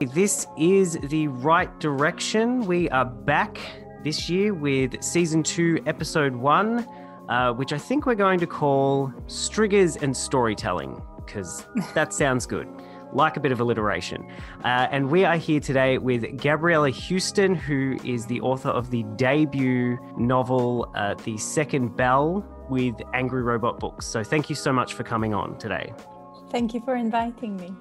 This is the Write Direction. We are back this year with season two, episode one, uh, which I think we're going to call Strigas and Storytelling, because that sounds good. Like a bit of alliteration. Uh, and we are here today with Gabriela Houston, who is the author of the debut novel, uh, The Second Bell, with Angry Robot Books. So thank you so much for coming on today. Thank you for inviting me.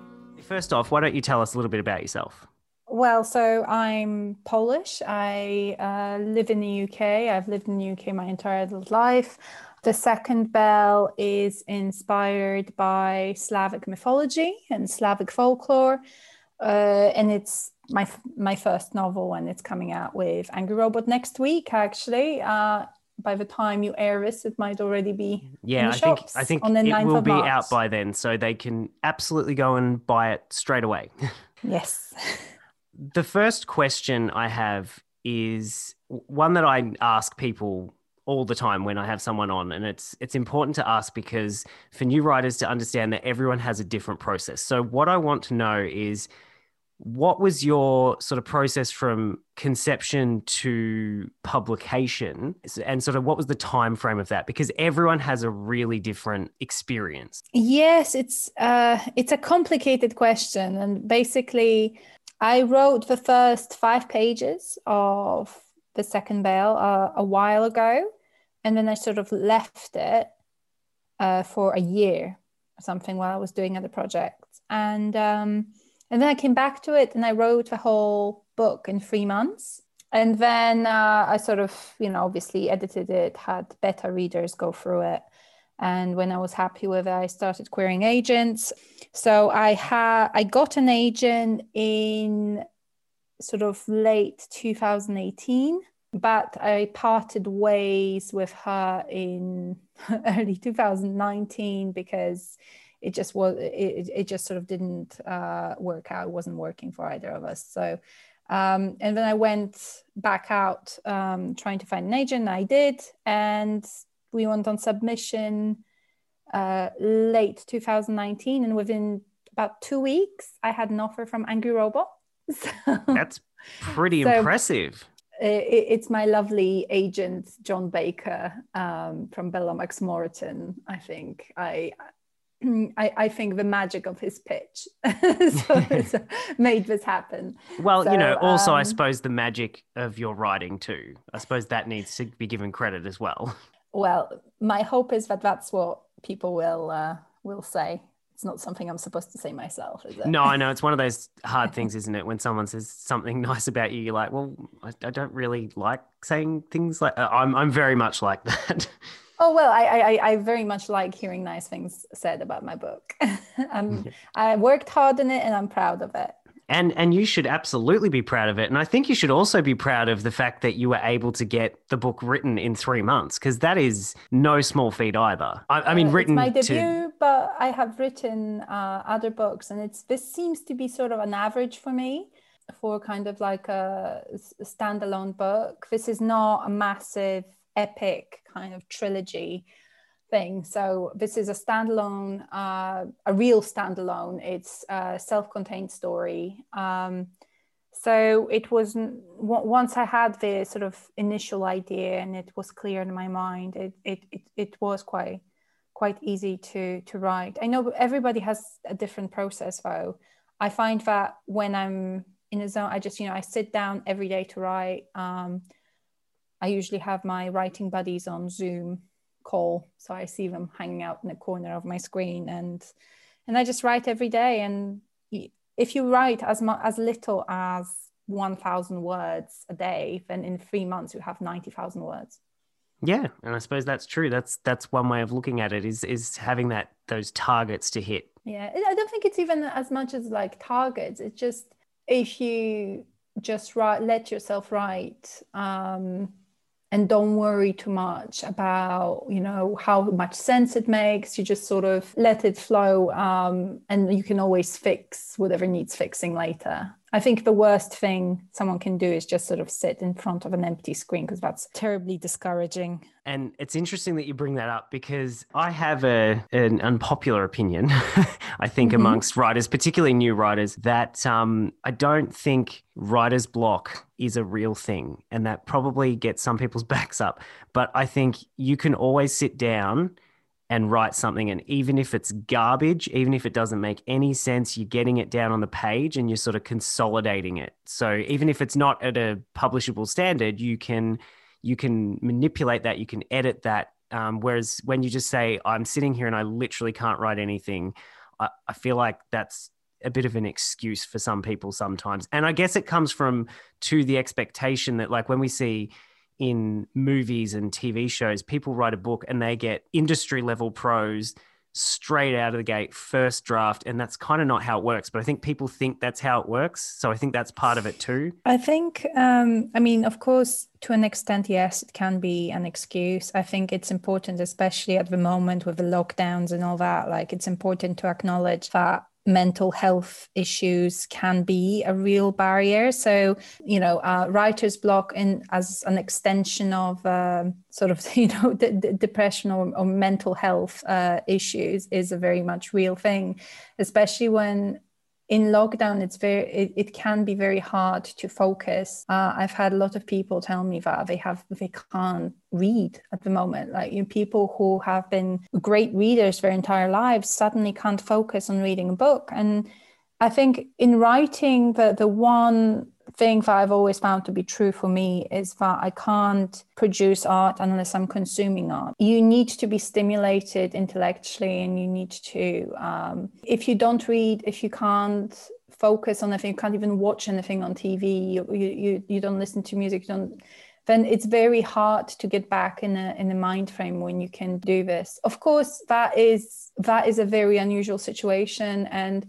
First off, why don't you tell us a little bit about yourself? Well, so I'm Polish. I uh, live in the UK. I've lived in the UK my entire adult life. The second bell is inspired by Slavic mythology and Slavic folklore, uh, and it's my my first novel, and it's coming out with Angry Robot next week. Actually, uh, by the time you air this, it might already be yeah. I think I think it will be March. out by then, so they can absolutely go and buy it straight away. yes. the first question I have is one that I ask people all the time when I have someone on, and it's it's important to ask because for new writers to understand that everyone has a different process. So what I want to know is what was your sort of process from conception to publication? And sort of what was the time frame of that? Because everyone has a really different experience. Yes it's uh it's a complicated question. And basically i wrote the first five pages of the second bell uh, a while ago. And then i sort of left it uh, for a year or something while i was doing other projects. And um and then I came back to it and I wrote the whole book in three months. And then uh, I sort of, you know, obviously edited it, had beta readers go through it. And when I was happy with it, I started querying agents. So I had I got an agent in sort of late 2018, but I parted ways with her in early 2019 because it just was it, it just sort of didn't uh, work out. It wasn't working for either of us. So um, and then i went back out um, trying to find an agent. I did. And we went on submission uh, late 2019 and within about two weeks i had an offer from angry robot. So, that's pretty so impressive. it, it's my lovely agent john baker um, from Bell Lomax Moreton i think. I I, I, think the magic of his pitch so made this happen. Well, so, you know, also um, I suppose the magic of your writing too. I suppose that needs to be given credit as well. Well, my hope is that that's what people will uh, will say. It's not something I'm supposed to say myself, is it? No, I know it's one of those hard things, isn't it? When someone says something nice about you, you're like, well, I, I don't really like saying things like. Uh, I'm I'm very much like that. Oh well, I, I I very much like hearing nice things said about my book. um, I worked hard in it, and I'm proud of it. And and you should absolutely be proud of it. And I think you should also be proud of the fact that you were able to get the book written in three months, because that is no small feat either. I, I mean, uh, written my debut, to... but I have written uh, other books, and it's this seems to be sort of an average for me for kind of like a standalone book. This is not a massive epic kind of trilogy thing. So this is a standalone, uh, a real standalone. It's a self-contained story. Um, so it was once I had the sort of initial idea and it was clear in my mind. It it it, it was quite quite easy to to write. I know everybody has a different process though. I find that when I'm in a zone, I just you know I sit down every day to write. Um, I usually have my writing buddies on Zoom call, so I see them hanging out in the corner of my screen, and and I just write every day. And if you write as much as little as one thousand words a day, then in three months you have ninety thousand words. Yeah, and I suppose that's true. That's that's one way of looking at it is is having that those targets to hit. Yeah, I don't think it's even as much as like targets. It's just if you just write, let yourself write. Um, and don't worry too much about you know how much sense it makes. You just sort of let it flow um, and you can always fix whatever needs fixing later I think the worst thing someone can do is just sort of sit in front of an empty screen because that's terribly discouraging. And it's interesting that you bring that up because I have a an unpopular opinion, I think, mm-hmm. amongst writers, particularly new writers, that um, I don't think writer's block is a real thing. And that probably gets some people's backs up. But I think you can always sit down and write something. And even if it's garbage, even if it doesn't make any sense, you're getting it down on the page and you're sort of consolidating it. So even if it's not at a publishable standard, you can you can manipulate that, you can edit that. Um, whereas when you just say, I'm sitting here and I literally can't write anything, I, I feel like that's a bit of an excuse for some people sometimes. And I guess it comes from to the expectation that like when we see in movies and TV shows, people write a book and they get industry level pros straight out of the gate, first draft. And that's kind of not how it works. But I think people think that's how it works. So I think that's part of it too. I think, um, I mean, of course, to an extent, yes, it can be an excuse. I think it's important, especially at the moment with the lockdowns and all that, like it's important to acknowledge that mental health issues can be a real barrier. So, you know, uh, writer's block in as an extension of uh, sort of, you know, the, the depression or, or, mental health uh, issues is a very much real thing, especially when in lockdown it's very it, it can be very hard to focus. Uh, i've had a lot of people tell me that they have they can't read at the moment. Like you know, people who have been great readers their entire lives suddenly can't focus on reading a book. And i think in writing the the one thing that I've always found to be true for me is that I can't produce art unless I'm consuming art. You need to be stimulated intellectually, and you need to, um, if you don't read, if you can't focus on anything, you can't even watch anything on TV, you, you, you don't listen to music, you don't then it's very hard to get back in a in a mind frame when you can do this. Of course, that is that is a very unusual situation, and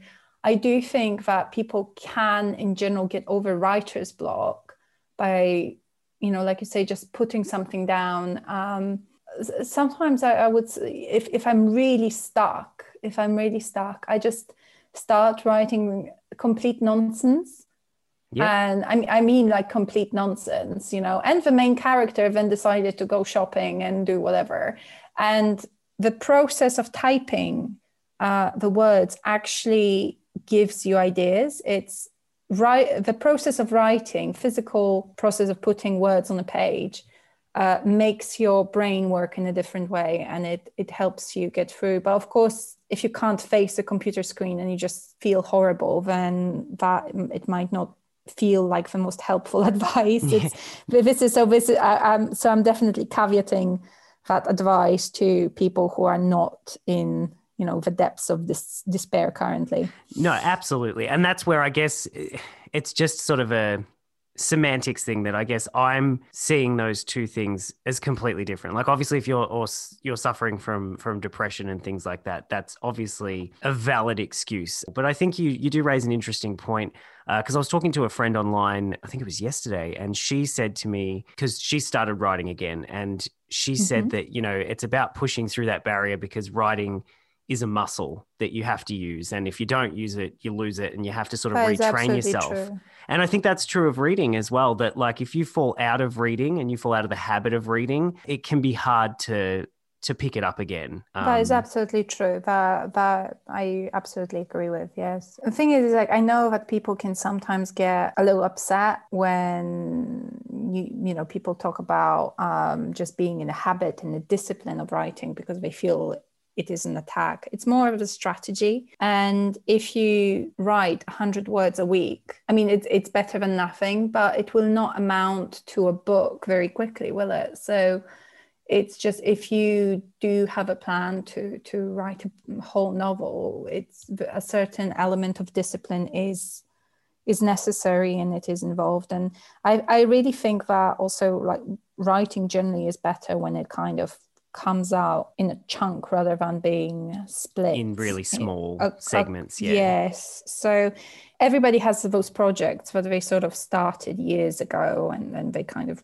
I do think that people can, in general, get over writer's block by, you know, like you say, just putting something down. Um, sometimes I, I would, if, if I'm really stuck, if I'm really stuck, I just start writing complete nonsense. Yeah. And I mean, I mean, like complete nonsense, you know. And the main character then decided to go shopping and do whatever. And the process of typing uh, the words actually gives you ideas. It's right the process of writing, physical process of putting words on a page. Uh, makes your brain work in a different way and it it helps you get through but of course if you can't face a computer screen and you just feel horrible then that it might not feel like the most helpful advice it's this is so this is, I, I'm, so i'm definitely caveating that advice to people who are not in you know the depths of this despair currently. No absolutely. And that's where i guess it's just sort of a semantics thing that i guess i'm seeing those two things as completely different. Like obviously if you're or you're suffering from from depression and things like that that's obviously a valid excuse. But i think you you do raise an interesting point because uh, I was talking to a friend online, I think it was yesterday, and she said to me, because she started writing again, and she mm-hmm. said that, you know, it's about pushing through that barrier because writing is a muscle that you have to use. And if you don't use it, you lose it and you have to sort of that retrain yourself. True. And I think that's true of reading as well. That like if you fall out of reading and you fall out of the habit of reading, it can be hard to to pick it up again. Um, that is um, absolutely true. That that I absolutely agree with. Yes. The thing is, is like I know that people can sometimes get a little upset when you you know people talk about um, just being in a habit and a discipline of writing because they feel it is an attack. It's more of a strategy. And if you write 100 words a week, I mean, it's, it's better than nothing, but it will not amount to a book very quickly, will it? So it's just if you do have a plan to to write a whole novel it's a certain element of discipline is is necessary and it is involved and i i really think that also like writing generally is better when it kind of comes out in a chunk rather than being split in really small in, segments. yeah. Yes. So everybody has those projects where they sort of started years ago and then they kind of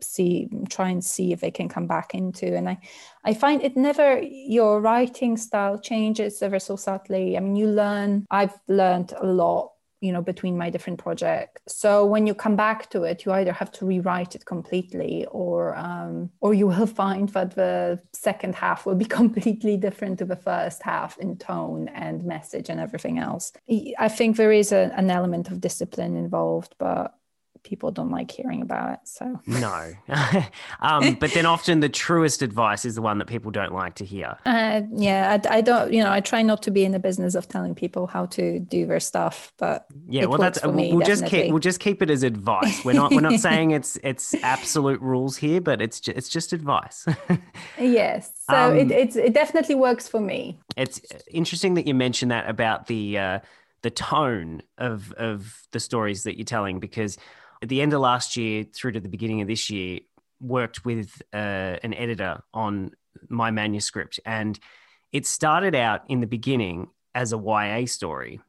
see try and see if they can come back into and i i find it never your writing style changes ever so subtly i mean you learn i've learned a lot you know between my different projects. So when you come back to it you either have to rewrite it completely or um, or you will find that the second half will be completely different to the first half in tone and message and everything else. I think there is a, an element of discipline involved but people don't like hearing about it. So no, um, but then often the truest advice is the one that people don't like to hear. Uh, yeah, I, I, don't. You know, I try not to be in the business of telling people how to do their stuff, but yeah, well, that's me, we'll just keep we'll just keep it as advice. We're not we're not saying it's it's absolute rules here, but it's just, it's just advice. yes, so um, it it's, it definitely works for me. It's interesting that you mentioned that about the. Uh, the tone of of the stories that you're telling because at the end of last year through to the beginning of this year, worked with uh, an editor on my manuscript. And it started out in the beginning as a YA story.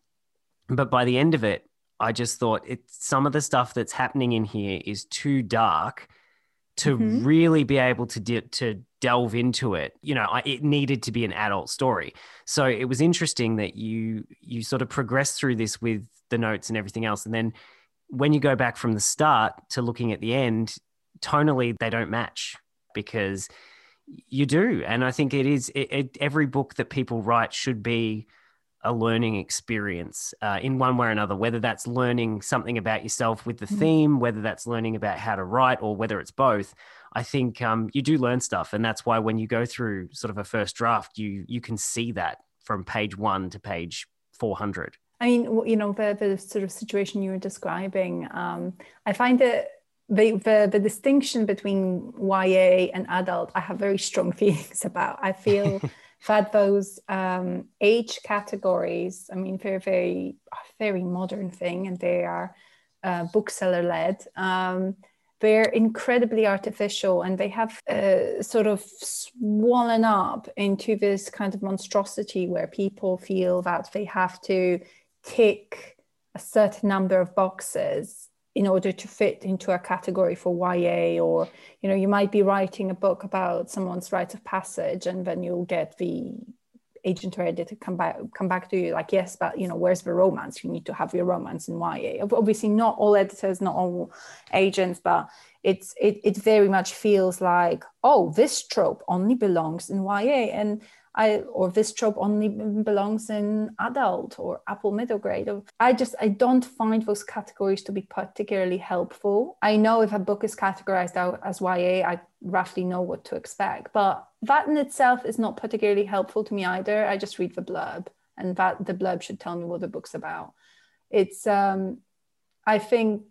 But by the end of it, I just thought it some of the stuff that's happening in here is too dark to mm-hmm. really be able to de- to delve into it. You know, I, it needed to be an adult story. So it was interesting that you you sort of progressed through this with the notes and everything else, and then when you go back from the start to looking at the end, tonally they don't match because you do. And I think it is it, it, every book that people write should be a learning experience uh, in one way or another, whether that's learning something about yourself with the mm-hmm. theme, whether that's learning about how to write, or whether it's both. I think um, you do learn stuff, and that's why when you go through sort of a first draft, you you can see that from page one to page four hundred. I mean, you know, the, the sort of situation you were describing, um, I find that the, the, the distinction between YA and adult, I have very strong feelings about. I feel that those um, age categories, I mean, they're very, very modern thing and they are uh, bookseller led. Um, they're incredibly artificial and they have uh, sort of swollen up into this kind of monstrosity where people feel that they have to tick a certain number of boxes in order to fit into a category for YA or you know you might be writing a book about someone's rites of passage and then you'll get the agent or editor come back come back to you like yes but you know where's the romance? You need to have your romance in YA obviously not all editors not all agents but it's it, it very much feels like oh this trope only belongs in YA and I or this trope only belongs in adult or upper middle grade. I just I don't find those categories to be particularly helpful. I know if a book is categorized out as YA, I roughly know what to expect, but that in itself is not particularly helpful to me either. I just read the blurb, and that the blurb should tell me what the book's about. It's um, I think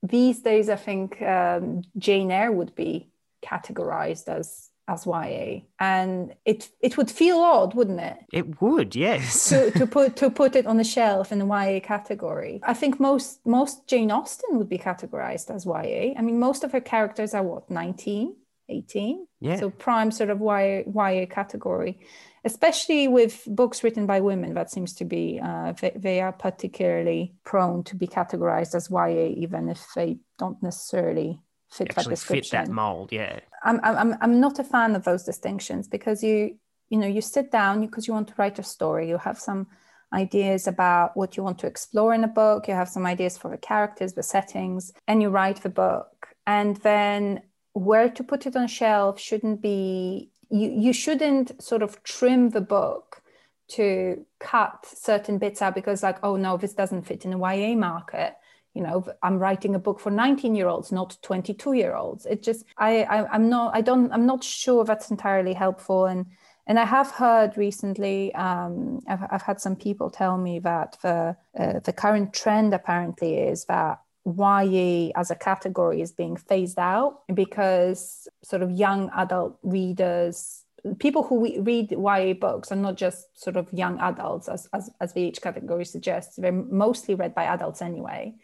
these days I think um, Jane Eyre would be categorized as as YA, and it it would feel odd, wouldn't it? It would, yes. to, to put to put it on the shelf in the YA category. I think most most Jane Austen would be categorized as YA. I mean, most of her characters are what 19, 18. Yeah. So prime sort of YA, YA category, especially with books written by women. That seems to be uh, they, they are particularly prone to be categorized as YA, even if they don't necessarily fit that description. Fit that mold, yeah. I'm, I'm, I'm not a fan of those distinctions because you, you know, you sit down because you want to write a story. You have some ideas about what you want to explore in a book. You have some ideas for the characters, the settings, and you write the book. And then where to put it on shelf shouldn't be, you, you shouldn't sort of trim the book to cut certain bits out because like, oh no, this doesn't fit in the YA market you know i'm writing a book for 19 year olds not 22 year olds it just I, I i'm not i don't i'm not sure that's entirely helpful. And and I have heard recently, um, I've, I've, had some people tell me that the, uh, the current trend apparently is that YA as a category is being phased out because sort of young adult readers, people who read YA books are not just sort of young adults, as, as, as the age category suggests, they're mostly read by adults anyway.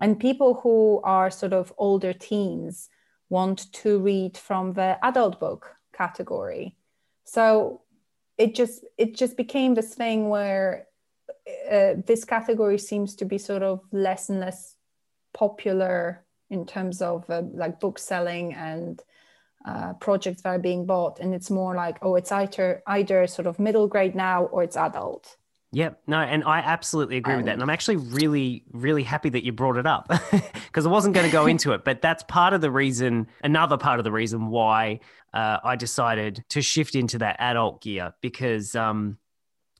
And people who are sort of older teens want to read from the adult book category. So it just it just became this thing where uh, this category seems to be sort of less and less popular in terms of uh, like book selling and uh, projects that are being bought and it's more like oh it's either either sort of middle grade now or it's adult Yep. No, and I absolutely agree with that. And I'm actually really, really happy that you brought it up because I wasn't going to go into it. But that's part of the reason, another part of the reason why uh, I decided to shift into that adult gear because um,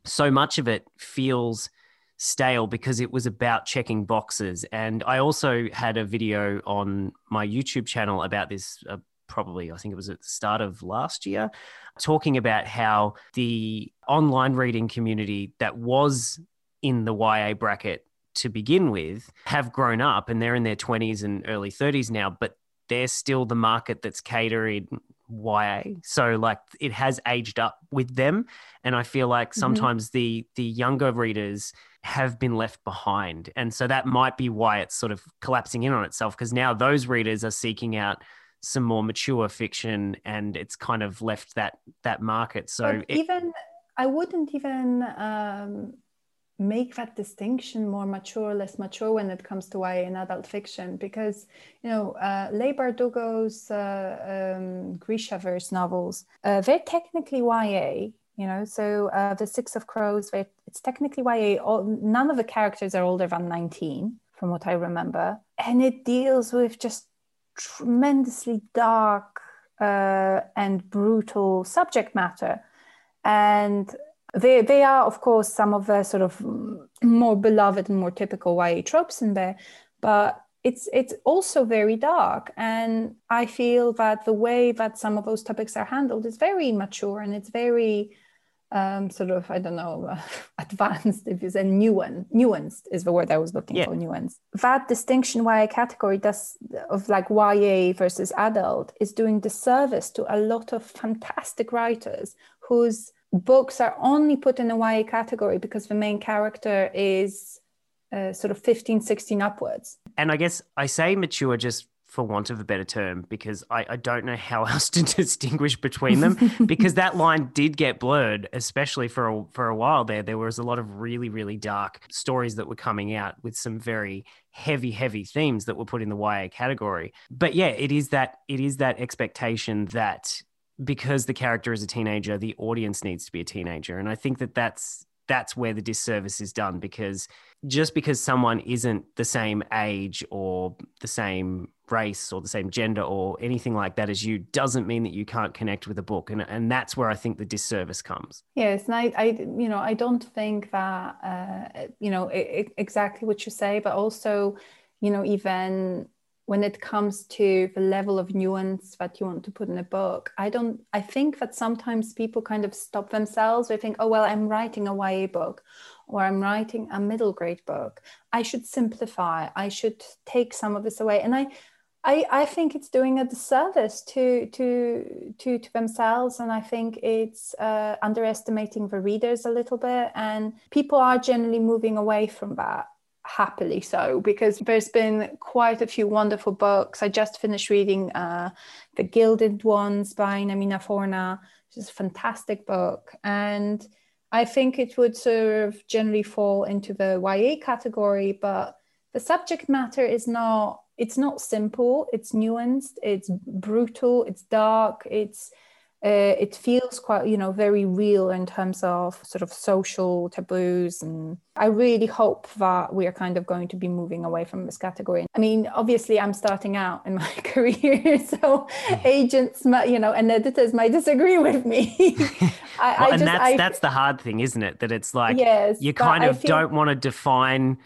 so much of it feels stale because it was about checking boxes. And I also had a video on my YouTube channel about this. Uh, probably, I think it was at the start of last year, talking about how the online reading community that was in the YA bracket to begin with have grown up and they're in their 20s and early 30s now, but they're still the market that's catering YA. So like it has aged up with them. And I feel like mm-hmm. sometimes mm-hmm. the the younger readers have been left behind. And so that might be why it's sort of collapsing in on itself because now those readers are seeking out some more mature fiction and it's kind of left that that market. So it, even I wouldn't even um make that distinction more mature, less mature when it comes to YA and adult fiction, because you know, uh, Leigh Bardugo's uh, um, Grishaverse novels, uh, they're technically YA. You know, so uh, the Six of Crows, it's technically YA. All, none of the characters are older than nineteen, from what I remember, and it deals with just tremendously dark uh, and brutal subject matter, and they, they are, of course, some of the sort of more beloved and more typical YA tropes in there, but it's it's also very dark. And i feel that the way that some of those topics are handled is very mature and it's very um, sort of i don't know uh, advanced if you say nuanced nuanced is the word i was looking yeah. for nuanced that distinction ya category does of like ya versus adult is doing disservice to a lot of fantastic writers whose books are only put in the YA category because the main character is uh, sort of 15, 16 upwards. And I guess I say mature just for want of a better term because I, I don't know how else to distinguish between them because that line did get blurred, especially for a, for a while there. There was a lot of really, really dark stories that were coming out with some very heavy, heavy themes that were put in the YA category. But yeah, it is that it is that expectation that because the character is a teenager, the audience needs to be a teenager. And I think that that's that's where the disservice is done because just because someone isn't the same age or the same race or the same gender or anything like that as you doesn't mean that you can't connect with a book. And, and that's where i think the disservice comes. Yes and i, I you know i don't think that uh, you know it, it, exactly what you say but also you know even when it comes to the level of nuance that you want to put in a book i don't i think that sometimes people kind of stop themselves. They think oh well i'm writing a ya book or i'm writing a middle grade book. I should simplify. I should take some of this away. And i I, I think it's doing a disservice to to to to themselves, and I think it's uh, underestimating the readers a little bit. And people are generally moving away from that happily so because there's been quite a few wonderful books. I just finished reading uh, the gilded ones by namina forna which is a fantastic book. And i think it would sort of generally fall into the ya category but the subject matter is not it's not simple. It's nuanced it's brutal it's dark it's uh, it feels quite you know very real in terms of sort of social taboos and i really hope that we are kind of going to be moving away from this category. I mean obviously i'm starting out in my career so mm. agents you know and editors might disagree with me. I, well, I and just, that's I, that's the hard thing isn't it? That it's like yes, you kind of feel, don't want to define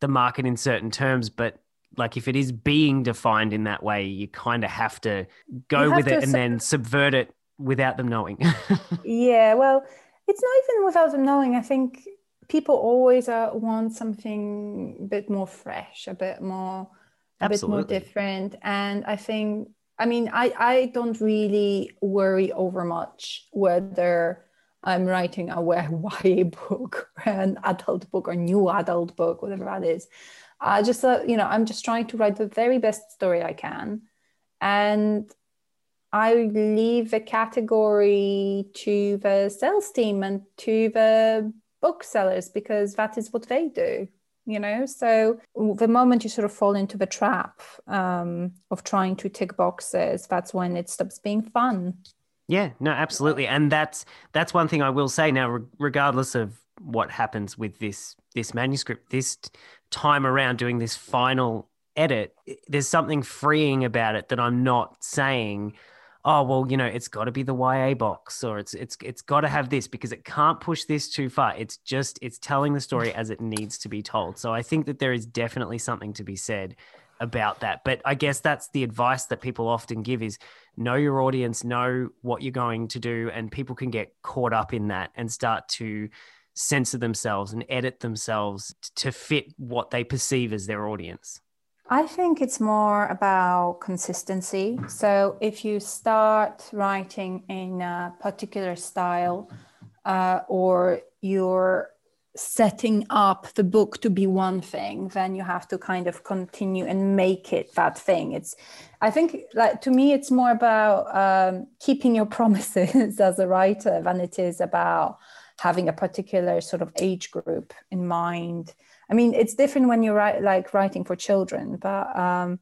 the market in certain terms but like if it is being defined in that way you kind of have to go with it and then subvert it without them knowing. yeah, well, it's not even without them knowing. I think people always uh, want something a bit more fresh, a bit more, a Absolutely. bit more different. And I think, I mean, I I don't really worry over much whether I'm writing a YA book, an adult book, or new adult book, whatever that is. I just, uh, you know, I'm just trying to write the very best story I can, and I leave the category to the sales team and to the booksellers because that is what they do you know? So the moment you sort of fall into the trap um, of trying to tick boxes that's when it stops being fun. Yeah no absolutely. And that's that's one thing i will say now regardless of what happens with this this manuscript this time around doing this final edit there's something freeing about it that i'm not saying oh well you know it's got to be the ya box or it's it's it's got to have this because it can't push this too far. It's just it's telling the story as it needs to be told. So i think that there is definitely something to be said about that. But i guess that's the advice that people often give is know your audience know what you're going to do and people can get caught up in that and start to censor themselves and edit themselves to fit what they perceive as their audience I think it's more about consistency. So if you start writing in a particular style, uh, or you're setting up the book to be one thing, then you have to kind of continue and make it that thing. It's, I think, like to me, it's more about um, keeping your promises as a writer than it is about having a particular sort of age group in mind I mean, it's different when you write like writing for children, but um,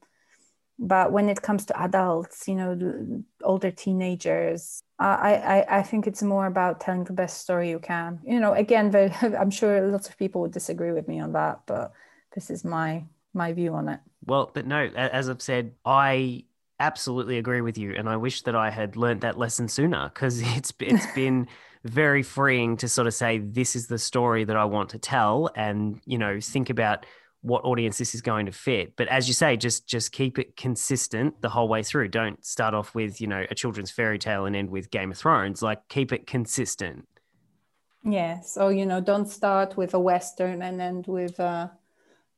but when it comes to adults, you know, older teenagers, I, I I think it's more about telling the best story you can. You know, again, I'm sure lots of people would disagree with me on that, but this is my my view on it. Well, but no, as I've said, I absolutely agree with you, and I wish that I had learnt that lesson sooner because it's it's been very freeing to sort of say this is the story that I want to tell and you know think about what audience this is going to fit. But as you say just just keep it consistent the whole way through. Don't start off with you know a children's fairy tale and end with game of thrones. Like keep it consistent. Yeah so you know don't start with a western and end with a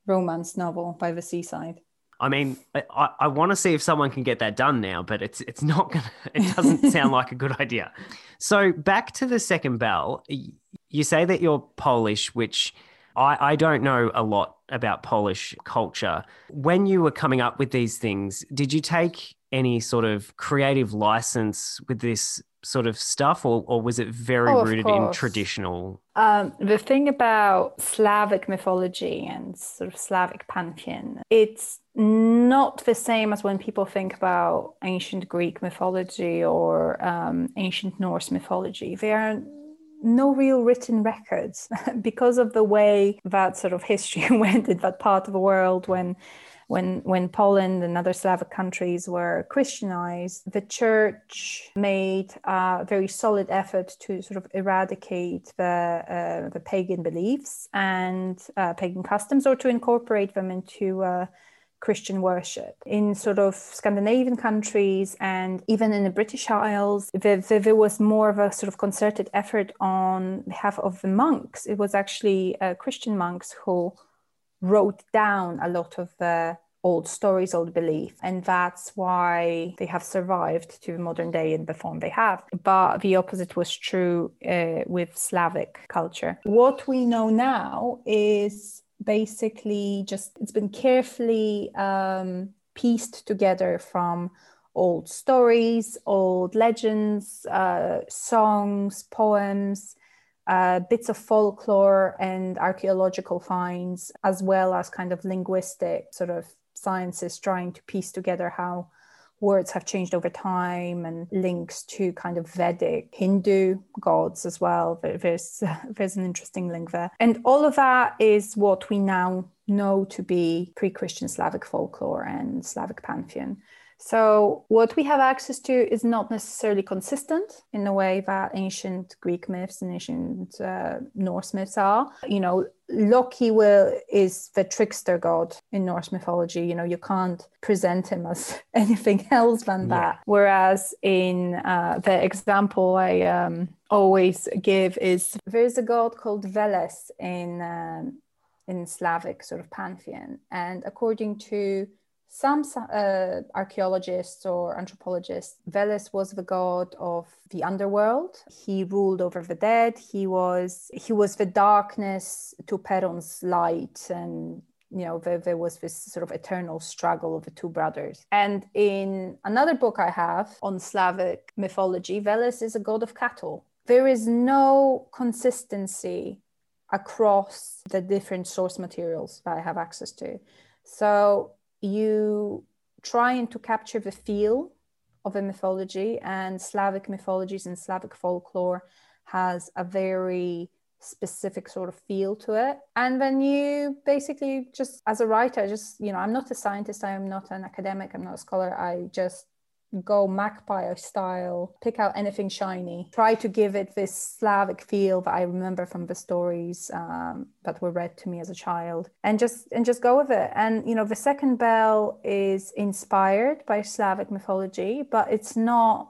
romance novel by the seaside I mean, I, I want to see if someone can get that done now, but it's it's not gonna. It doesn't sound like a good idea. So back to the second bell. You say that you're Polish, which I, I don't know a lot about Polish culture. When you were coming up with these things, did you take any sort of creative license with this sort of stuff, or, or was it very oh, rooted in traditional? Um, the thing about Slavic mythology and sort of Slavic pantheon, it's not the same as when people think about ancient Greek mythology or um, ancient Norse mythology. There are no real written records because of the way that sort of history went in that part of the world when when when Poland and other Slavic countries were Christianized, the church made a very solid effort to sort of eradicate the uh, the pagan beliefs and uh, pagan customs, or to incorporate them into uh, Christian worship. In sort of Scandinavian countries and even in the British Isles, there, there, there, was more of a sort of concerted effort on behalf of the monks. It was actually uh, Christian monks who wrote down a lot of the old stories, old belief, and that's why they have survived to the modern day in the form they have. But the opposite was true uh, with Slavic culture. What we know now is basically just it's been carefully um, pieced together from old stories, old legends, uh, songs, poems, uh, bits of folklore and archaeological finds, as well as kind of linguistic sort of sciences trying to piece together how words have changed over time and links to kind of Vedic Hindu gods as well. There's, there's an interesting link there. And all of that is what we now know to be pre Christian Slavic folklore and Slavic pantheon. So, what we have access to is not necessarily consistent in the way that ancient Greek myths and ancient uh, Norse myths are. You know, Loki will is the trickster god in Norse mythology. You know, you can't present him as anything else than yeah. that. Whereas in uh, the example I um, always give is there's a god called Veles in um, in Slavic sort of pantheon, and according to some uh, archaeologists or anthropologists, Veles was the god of the underworld. He ruled over the dead. He was he was the darkness to Perun's light, and you know there, there was this sort of eternal struggle of the two brothers. And in another book I have on Slavic mythology, Veles is a god of cattle. There is no consistency across the different source materials that I have access to. So you trying to capture the feel of a mythology and Slavic mythologies and Slavic folklore has a very specific sort of feel to it. And then you basically just as a writer just you know i'm not a scientist i'm not an academic i'm not a scholar i just go magpie style pick out anything shiny. Try to give it this slavic feel that i remember from the stories um, that were read to me as a child. And just and just go with it. And you know the second bell is inspired by slavic mythology but it's not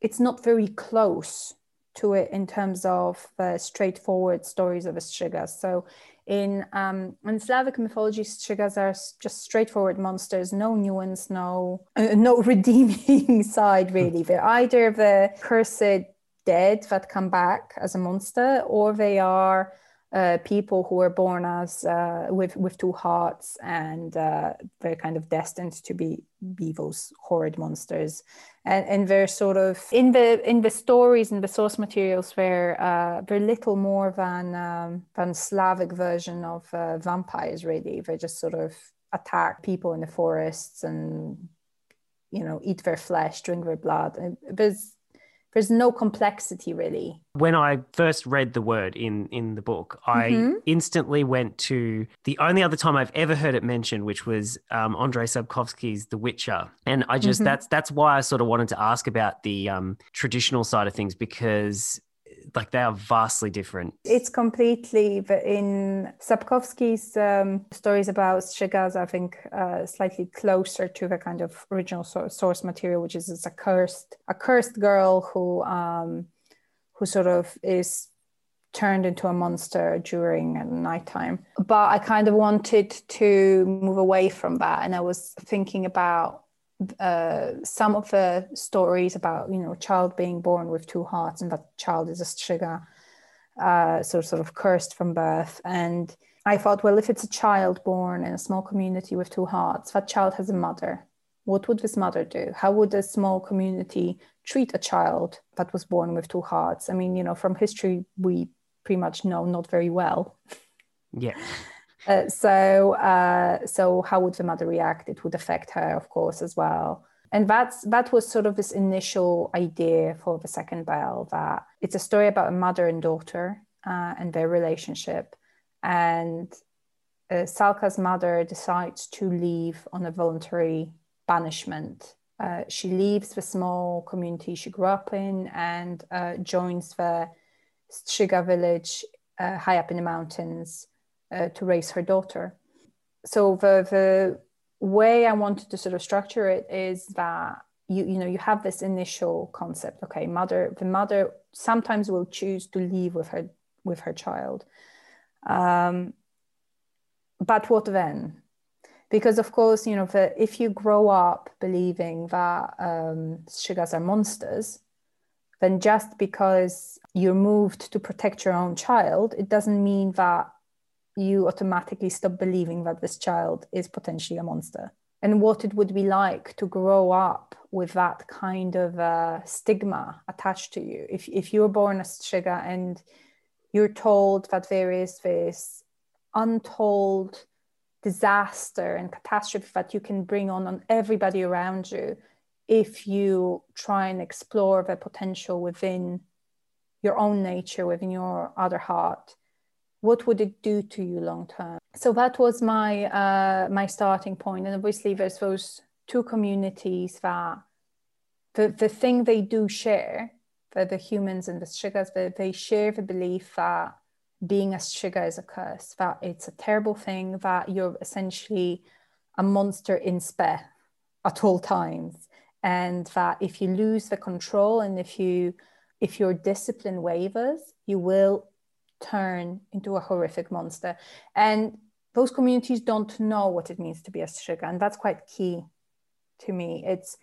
it's not very close to it in terms of uh, straightforward stories of the Strigas. So in um, in Slavic mythology, Strigas are just straightforward monsters, no nuance, no uh, no redeeming side really. They're either the cursed dead that come back as a monster, or they are uh, people who were born as uh, with with two hearts and uh, they're kind of destined to be be those horrid monsters. And and they're sort of in the in the stories and the source materials where uh, they're little more than um, than Slavic version of uh, vampires really. They just sort of attack people in the forests and you know eat their flesh drink their blood. And there's there's no complexity really when i first read the word in in the book i mm-hmm. instantly went to the only other time i've ever heard it mentioned which was um, andrei sapkowski's the witcher and i just mm-hmm. that's that's why i sort of wanted to ask about the um, traditional side of things because like they are vastly different. It's completely in Sapkowski's um, stories about Strigas, I think, uh, slightly closer to the kind of original source material, which is a cursed a cursed girl who um, who sort of is turned into a monster during nighttime. But I kind of wanted to move away from that, and I was thinking about uh, some of the stories about you know child being born with two hearts and that child is a striga, uh, so sort of cursed from birth. And I thought, well, if it's a child born in a small community with two hearts, that child has a mother. What would this mother do? How would a small community treat a child that was born with two hearts? I mean, you know, from history, we pretty much know not very well. Yeah. Uh, so, uh, so how would the mother react? It would affect her, of course, as well. And that's that was sort of this initial idea for the second bell that it's a story about a mother and daughter uh, and their relationship. And uh, Salka's mother decides to leave on a voluntary banishment. Uh, she leaves the small community she grew up in and uh, joins the Striga village high up in the mountains uh, to raise her daughter. So the, the way I wanted to sort of structure it is that you you know you have this initial concept. Okay, mother the mother sometimes will choose to leave with her with her child, um, but what then? Because of course you know the, if you grow up believing that um, are monsters, then just because you're moved to protect your own child, it doesn't mean that you automatically stop believing that this child is potentially a monster and what it would be like to grow up with that kind of uh, stigma attached to you. If, if you're born as Striga and you're told that there is this untold disaster and catastrophe that you can bring on on everybody around you if you try and explore the potential within your own nature, within your other heart, what would it do to you long term? So that was my uh, my starting point. And obviously there's those two communities that the, the thing they do share for the humans and the strigas they, they share the belief that being a striga is a curse that it's a terrible thing that you're essentially a monster in spe at all times. And that if you lose the control and if you if your discipline wavers you will turn into a horrific monster. And those communities don't know what it means to be a striga, and that's quite key to me. It's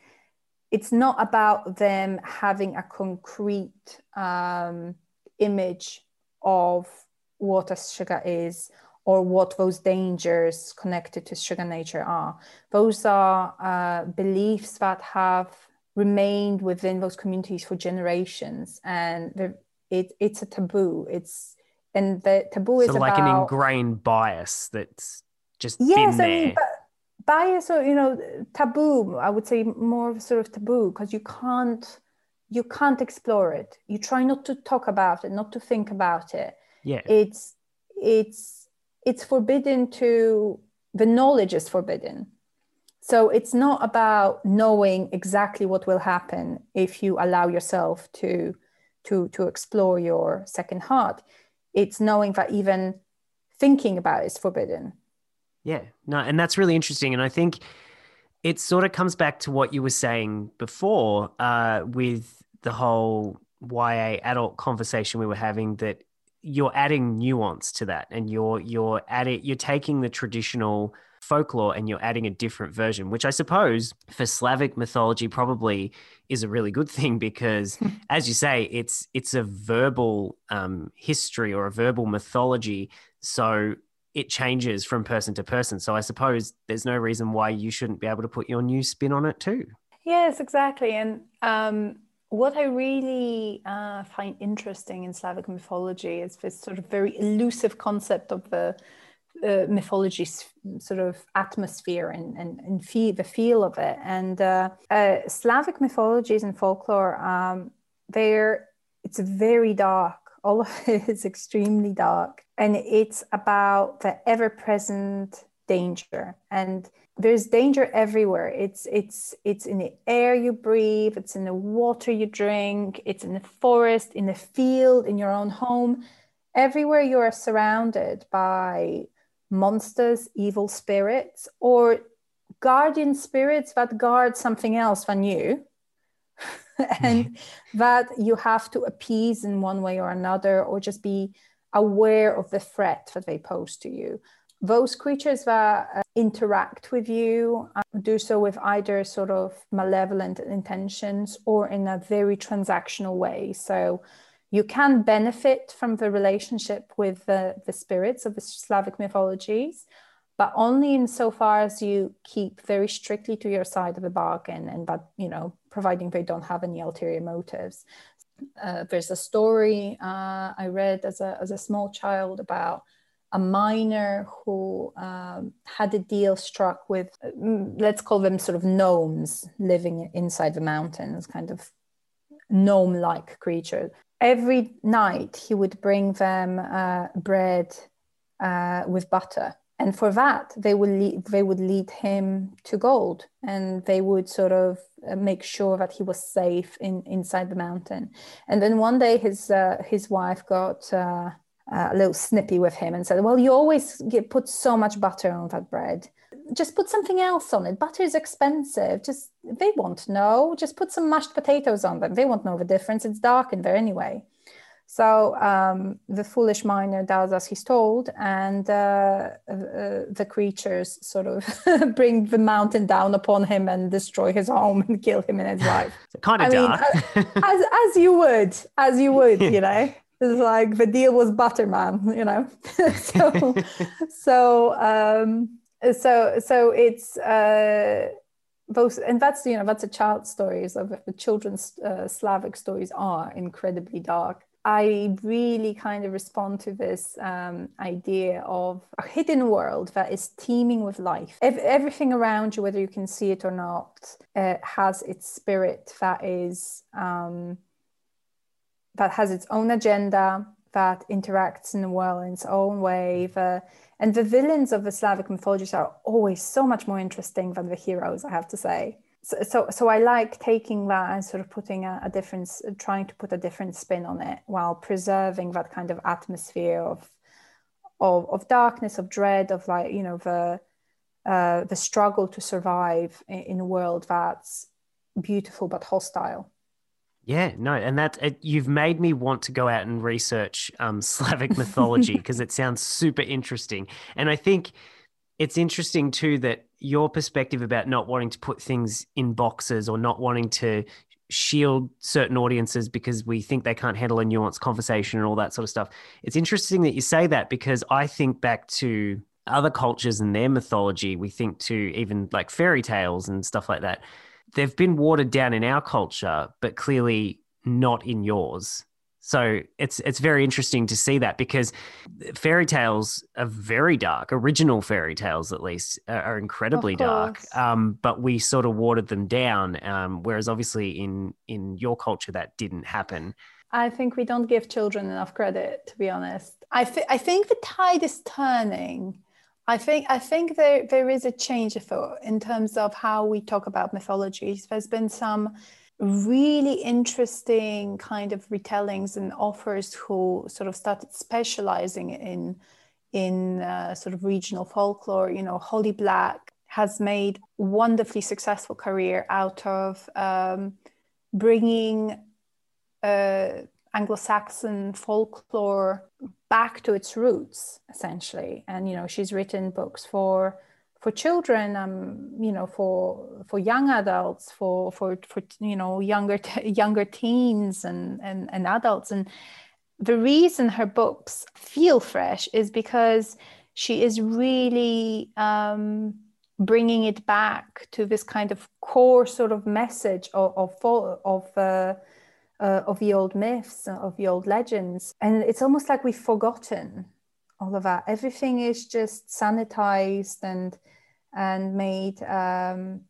it's not about them having a concrete um, image of what a striga is or what those dangers connected to striga nature are. Those are uh, beliefs that have remained within those communities for generations, and it, it's a taboo. It's and the taboo is so like about, an ingrained bias that's just yes, been there. I mean, bias or you know taboo. I would say more of a sort of taboo because you can't you can't explore it you try not to talk about it not to think about it yeah it's it's it's forbidden to the knowledge is forbidden so it's not about knowing exactly what will happen if you allow yourself to to to explore your second heart it's knowing that even thinking about is forbidden. Yeah no and that's really interesting and i think it sort of comes back to what you were saying before uh, with the whole YA adult conversation we were having that you're adding nuance to that and you're you're at it you're taking the traditional folklore and you're adding a different version which i suppose for slavic mythology probably is a really good thing because as you say it's it's a verbal um, history or a verbal mythology so it changes from person to person. So I suppose there's no reason why you shouldn't be able to put your new spin on it too. Yes, exactly. And um, what I really uh, find interesting in Slavic mythology is this sort of very elusive concept of the uh, mythology sort of atmosphere and, and, and feel, the feel of it. And uh, uh, Slavic mythologies and folklore, um, they're, it's very dark. All of it is extremely dark. And it's about the ever-present danger. And there's danger everywhere. It's it's it's in the air you breathe. It's in the water you drink. It's in the forest in the field in your own home. Everywhere you are surrounded by monsters evil spirits or guardian spirits that guard something else than you. And that you have to appease in one way or another or just be aware of the threat that they pose to you. Those creatures that uh, interact with you uh, do so with either sort of malevolent intentions or in a very transactional way. So you can benefit from the relationship with the, the spirits of the slavic mythologies but only insofar as you keep very strictly to your side of the bargain and but you know providing they don't have any ulterior motives. Uh, there's a story uh, i read as a, as a small child about a miner who um, had a deal struck with mm, let's call them sort of gnomes living inside the mountains kind of gnome like creature every night he would bring them uh, bread uh, with butter. And for that they would lead, they would lead him to gold. And they would sort of uh, make sure that he was safe in inside the mountain. And then one day his uh, his wife got uh, a little snippy with him and said well you always get, put so much butter on that bread just put something else on it butter is expensive just they won't know just put some mashed potatoes on them they won't know the difference it's dark in there anyway so um, the foolish miner does as he's told, and uh, uh, the creatures sort of bring the mountain down upon him and destroy his home and kill him and his wife. kind of I dark. Mean, as, as you would, as you would, you know. It's like the deal was Butterman, you know. so, so, um, so, so it's uh, both, and that's you know that's a child stories of the children's uh, Slavic stories are incredibly dark I really kind of respond to this um, idea of a hidden world that is teeming with life. If everything around you, whether you can see it or not, uh, has its spirit that is um, that has its own agenda, that interacts in the world in its own way. And the villains of the Slavic mythologies are always so much more interesting than the heroes, I have to say so, so, so I like taking that and sort of putting a, a difference, trying to put a different spin on it while preserving that kind of atmosphere of, of, of darkness, of dread, of like, you know, the, uh, the struggle to survive in, in a world that's beautiful but hostile. Yeah, no, and that it, you've made me want to go out and research um, Slavic mythology because it sounds super interesting, and I think it's interesting too that your perspective about not wanting to put things in boxes or not wanting to shield certain audiences because we think they can't handle a nuanced conversation and all that sort of stuff. It's interesting that you say that because I think back to other cultures and their mythology. We think to even like fairy tales and stuff like that. They've been watered down in our culture, but clearly not in yours. So it's it's very interesting to see that because fairy tales are very dark. Original fairy tales, at least, are incredibly dark. Um, but we sort of watered them down. Um, whereas obviously in in your culture that didn't happen. I think we don't give children enough credit, to be honest. I, th- I think the tide is turning. I think I think there there is a change afoot in terms of how we talk about mythologies. There's been some really interesting kind of retellings and authors who sort of started specializing in in uh, sort of regional folklore. You know, Holly Black has made wonderfully successful career out of um, bringing uh, Anglo-Saxon folklore back to its roots, essentially. And you know, she's written books for for children, um, you know, for for young adults, for for for you know younger younger teens and, and and adults. And the reason her books feel fresh is because she is really um, bringing it back to this kind of core sort of message of of, of uh, uh, of the old myths, of the old legends. And it's almost like we've forgotten all of that. Everything is just sanitized and and made. Um,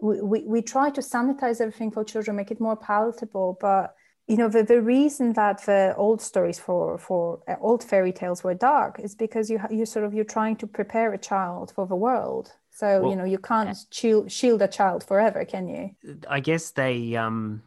we, we, we try to sanitize everything for children, make it more palatable, but you know the, the reason that the old stories for for uh, old fairy tales were dark is because you you sort of you're trying to prepare a child for the world so well, you know you can't shield, shield a child forever can you i guess they um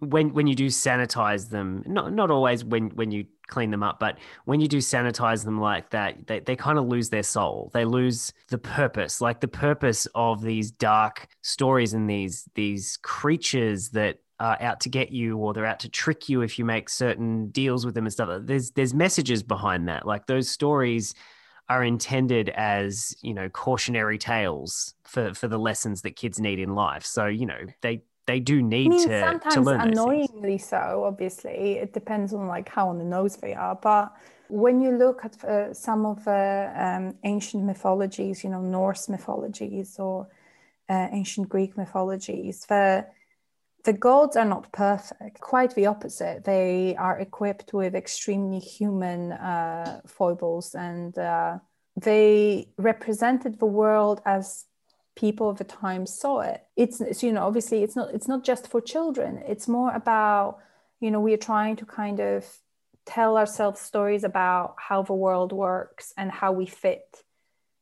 when when you do sanitize them, not not always when when you clean them up, but when you do sanitize them like that, they, they kind of lose their soul. They lose the purpose, like the purpose of these dark stories and these these creatures that are out to get you or they're out to trick you if you make certain deals with them and stuff. There's there's messages behind that. Like those stories are intended as, you know, cautionary tales for for the lessons that kids need in life. So, you know, they they do need I mean, to sometimes to learn annoyingly so obviously it depends on like how on the nose they are but when you look at uh, some of the um, ancient mythologies you know norse mythologies or uh, ancient greek mythologies the the gods are not perfect. Quite the opposite. They are equipped with extremely human uh, foibles and uh, they represented the world as people of the time saw it. It's, you know obviously it's not it's not just for children. It's more about you know we are trying to kind of tell ourselves stories about how the world works and how we fit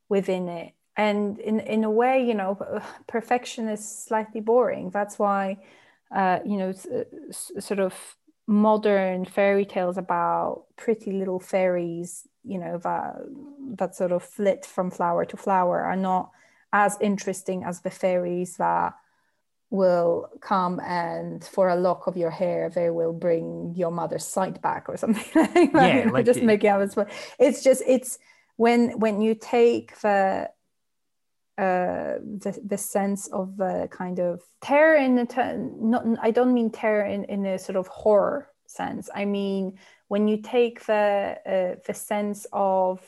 within it. And in in a way you know perfection is slightly boring. That's why uh, you know sort of modern fairy tales about pretty little fairies you know that that sort of flit from flower to flower are not as interesting as the fairies that will come and for a lock of your hair they will bring your mother's sight back or something like that. Yeah, like just make it up. It's just it's when when you take the uh, the, the sense of the kind of terror in the not I don't mean terror in, in a sort of horror sense. I mean when you take the uh, the sense of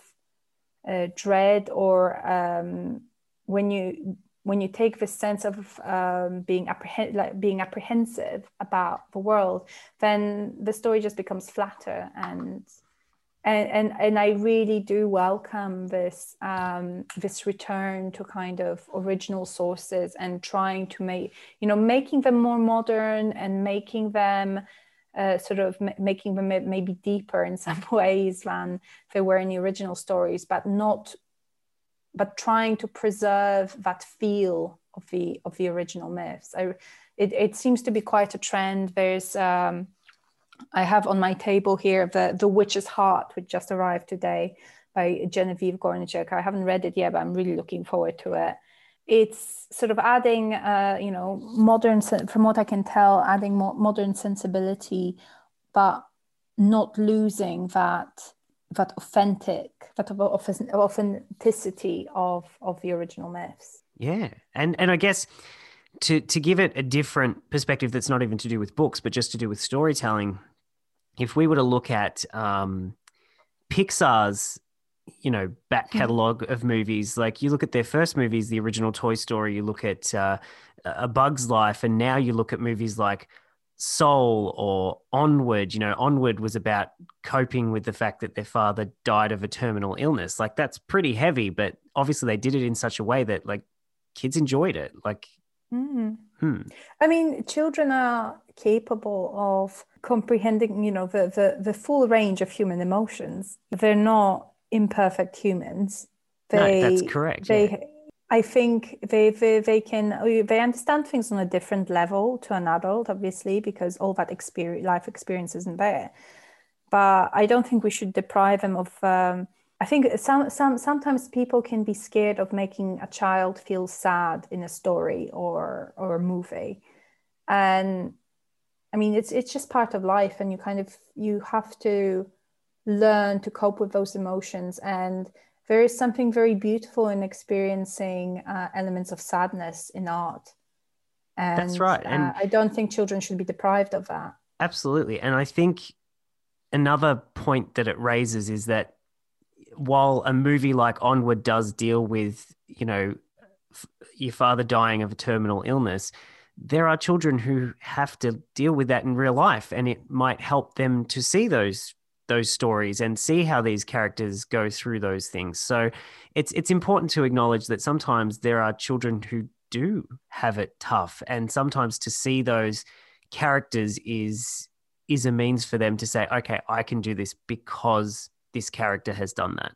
uh, dread or um, when you when you take the sense of um, being apprehend like being apprehensive about the world, then the story just becomes flatter and and and, and I really do welcome this um, this return to kind of original sources and trying to make you know making them more modern and making them uh, sort of making them maybe deeper in some ways than they were in the original stories, but not but trying to preserve that feel of the of the original myths. I, it, it seems to be quite a trend. There's um, I have on my table here the the Witch's Heart, which just arrived today by Genevieve Gornichec. I haven't read it yet, but I'm really looking forward to it. It's sort of adding, uh, you know, modern, from what I can tell, adding more modern sensibility, but not losing that that authentic, that authenticity of of the original myths. Yeah, and and I guess to to give it a different perspective that's not even to do with books, but just to do with storytelling. If we were to look at um, Pixar's you know back hmm. catalog of movies like you look at their first movies the original toy story you look at uh, a bug's life and now you look at movies like Soul or Onward, you know, Onward was about coping with the fact that their father died of a terminal illness. Like that's pretty heavy, but obviously they did it in such a way that like kids enjoyed it. Like, Mm. hmm. I mean, children are capable of comprehending, you know, the, the, the full range of human emotions. They're not imperfect humans. No, They, that's correct, They, yeah. I think they, they they can they understand things on a different level to an adult, obviously, because all that experience, life experience isn't there. But I don't think we should deprive them of. Um, I think some some sometimes people can be scared of making a child feel sad in a story or or a movie, and I mean it's it's just part of life, and you kind of you have to learn to cope with those emotions and there is something very beautiful in experiencing uh, elements of sadness in art. And, That's right, and- uh, I don't think children should be deprived of that. Absolutely. And I think another point that it raises is that while a movie like Onward does deal with, you know, f- your father dying of a terminal illness, there are children who have to deal with that in real life and it might help them to see those those stories and see how these characters go through those things. So it's it's important to acknowledge that sometimes there are children who do have it tough and sometimes to see those characters is is a means for them to say okay i can do this because this character has done that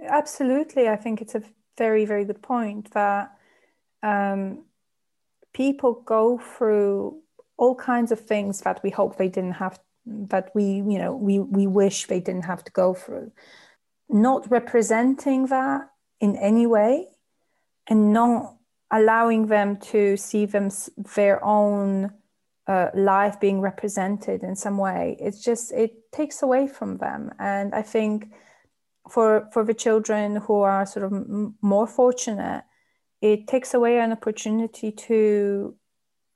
Absolutely. I think it's a very, very good point that um, people go through all kinds of things that we hope they didn't have, that we, you know, we, we wish they didn't have to go through. Not representing that in any way and not allowing them to see them their own uh, life being represented in some way it's just it takes away from them and i think for for the children who are sort of m- more fortunate it takes away an opportunity to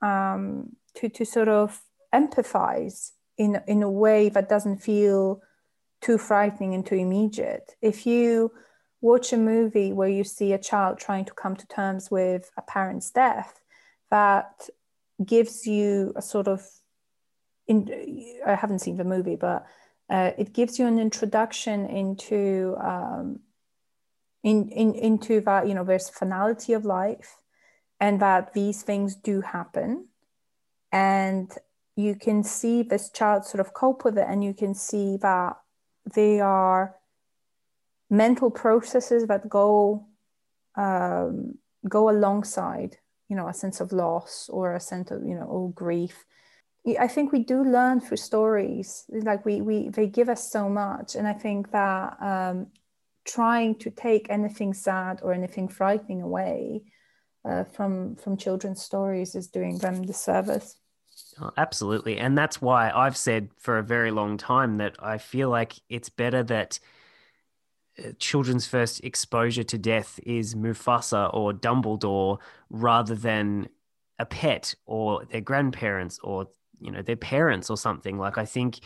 um, to to sort of empathize in in a way that doesn't feel too frightening and too immediate. If you watch a movie where you see a child trying to come to terms with a parent's death that gives you a sort of in, I haven't seen the movie, but uh, it gives you an introduction into um, in, in into that you know there's finality of life, and that these things do happen, and you can see this child sort of cope with it, and you can see that they are mental processes that go um, go alongside you know a sense of loss or a sense of you know or grief. I think we do learn through stories. Like we we they give us so much. And i think that um, trying to take anything sad or anything frightening away uh, from from children's stories is doing them disservice Oh, absolutely. And that's why I've said for a very long time that I feel like it's better that uh, children's first exposure to death is Mufasa or Dumbledore rather than a pet or their grandparents or you know their parents or something. Like I think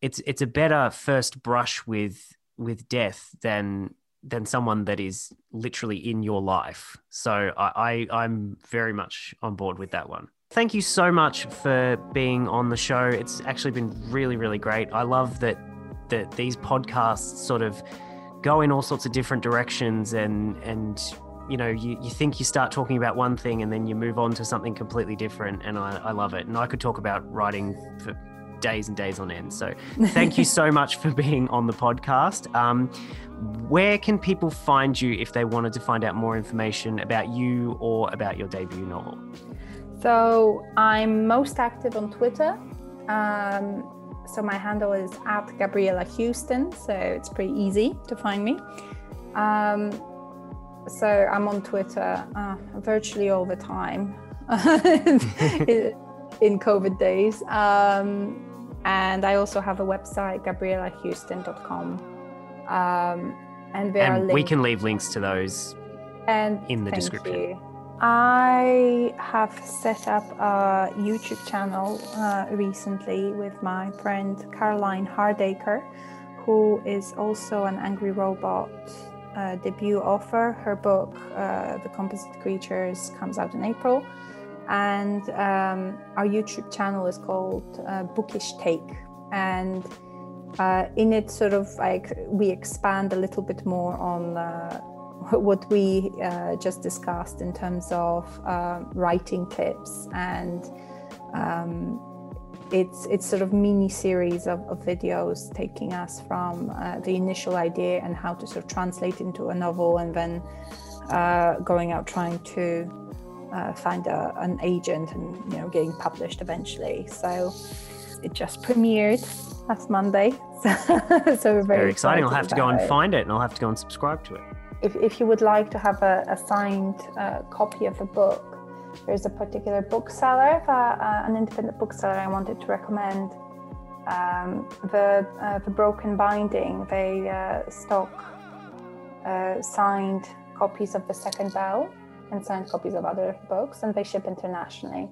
it's it's a better first brush with with death than than someone that is literally in your life. So I, I I'm very much on board with that one thank you so much for being on the show. It's actually been really really great. I love that that these podcasts sort of go in all sorts of different directions and and you know you, you think you start talking about one thing and then you move on to something completely different and I, I love it. And i could talk about writing for days and days on end. So thank you so much for being on the podcast. Um, where can people find you if they wanted to find out more information about you or about your debut novel so i'm most active on twitter um, so my handle is at Gabriela Houston, so it's pretty easy to find me. Um, so I'm on Twitter uh, virtually all the time in COVID days. Um, and I also have a website, gabrielahouston.com. Um, and there and we can leave links to those and in the description. you. I have set up a YouTube channel uh, recently with my friend Caroline Hardaker, who is also an Angry Robot uh, debut author. Her book, uh, The Composite Creatures, comes out in April. and um, our YouTube channel is called uh, Bookish Take, and uh, in it, sort of like we expand a little bit more on uh, what we uh, just discussed in terms of uh, writing tips and. Um, it's it's sort of mini series of, of videos taking us from uh, the initial idea and how to sort of translate into a novel and then uh, going out trying to uh, find a, an agent and you know getting published eventually. So it just premiered last Monday, so, so we're very, Very exciting. I'll have to go about and find it and I'll have to go and subscribe to it. If, if you would like to have a, a signed uh, copy of the book, there's a particular bookseller, uh, uh, an independent bookseller I wanted to recommend. Um, the uh, the Broken Binding. They uh, stock signed copies of the Second Bell and signed copies of other books, and they ship internationally.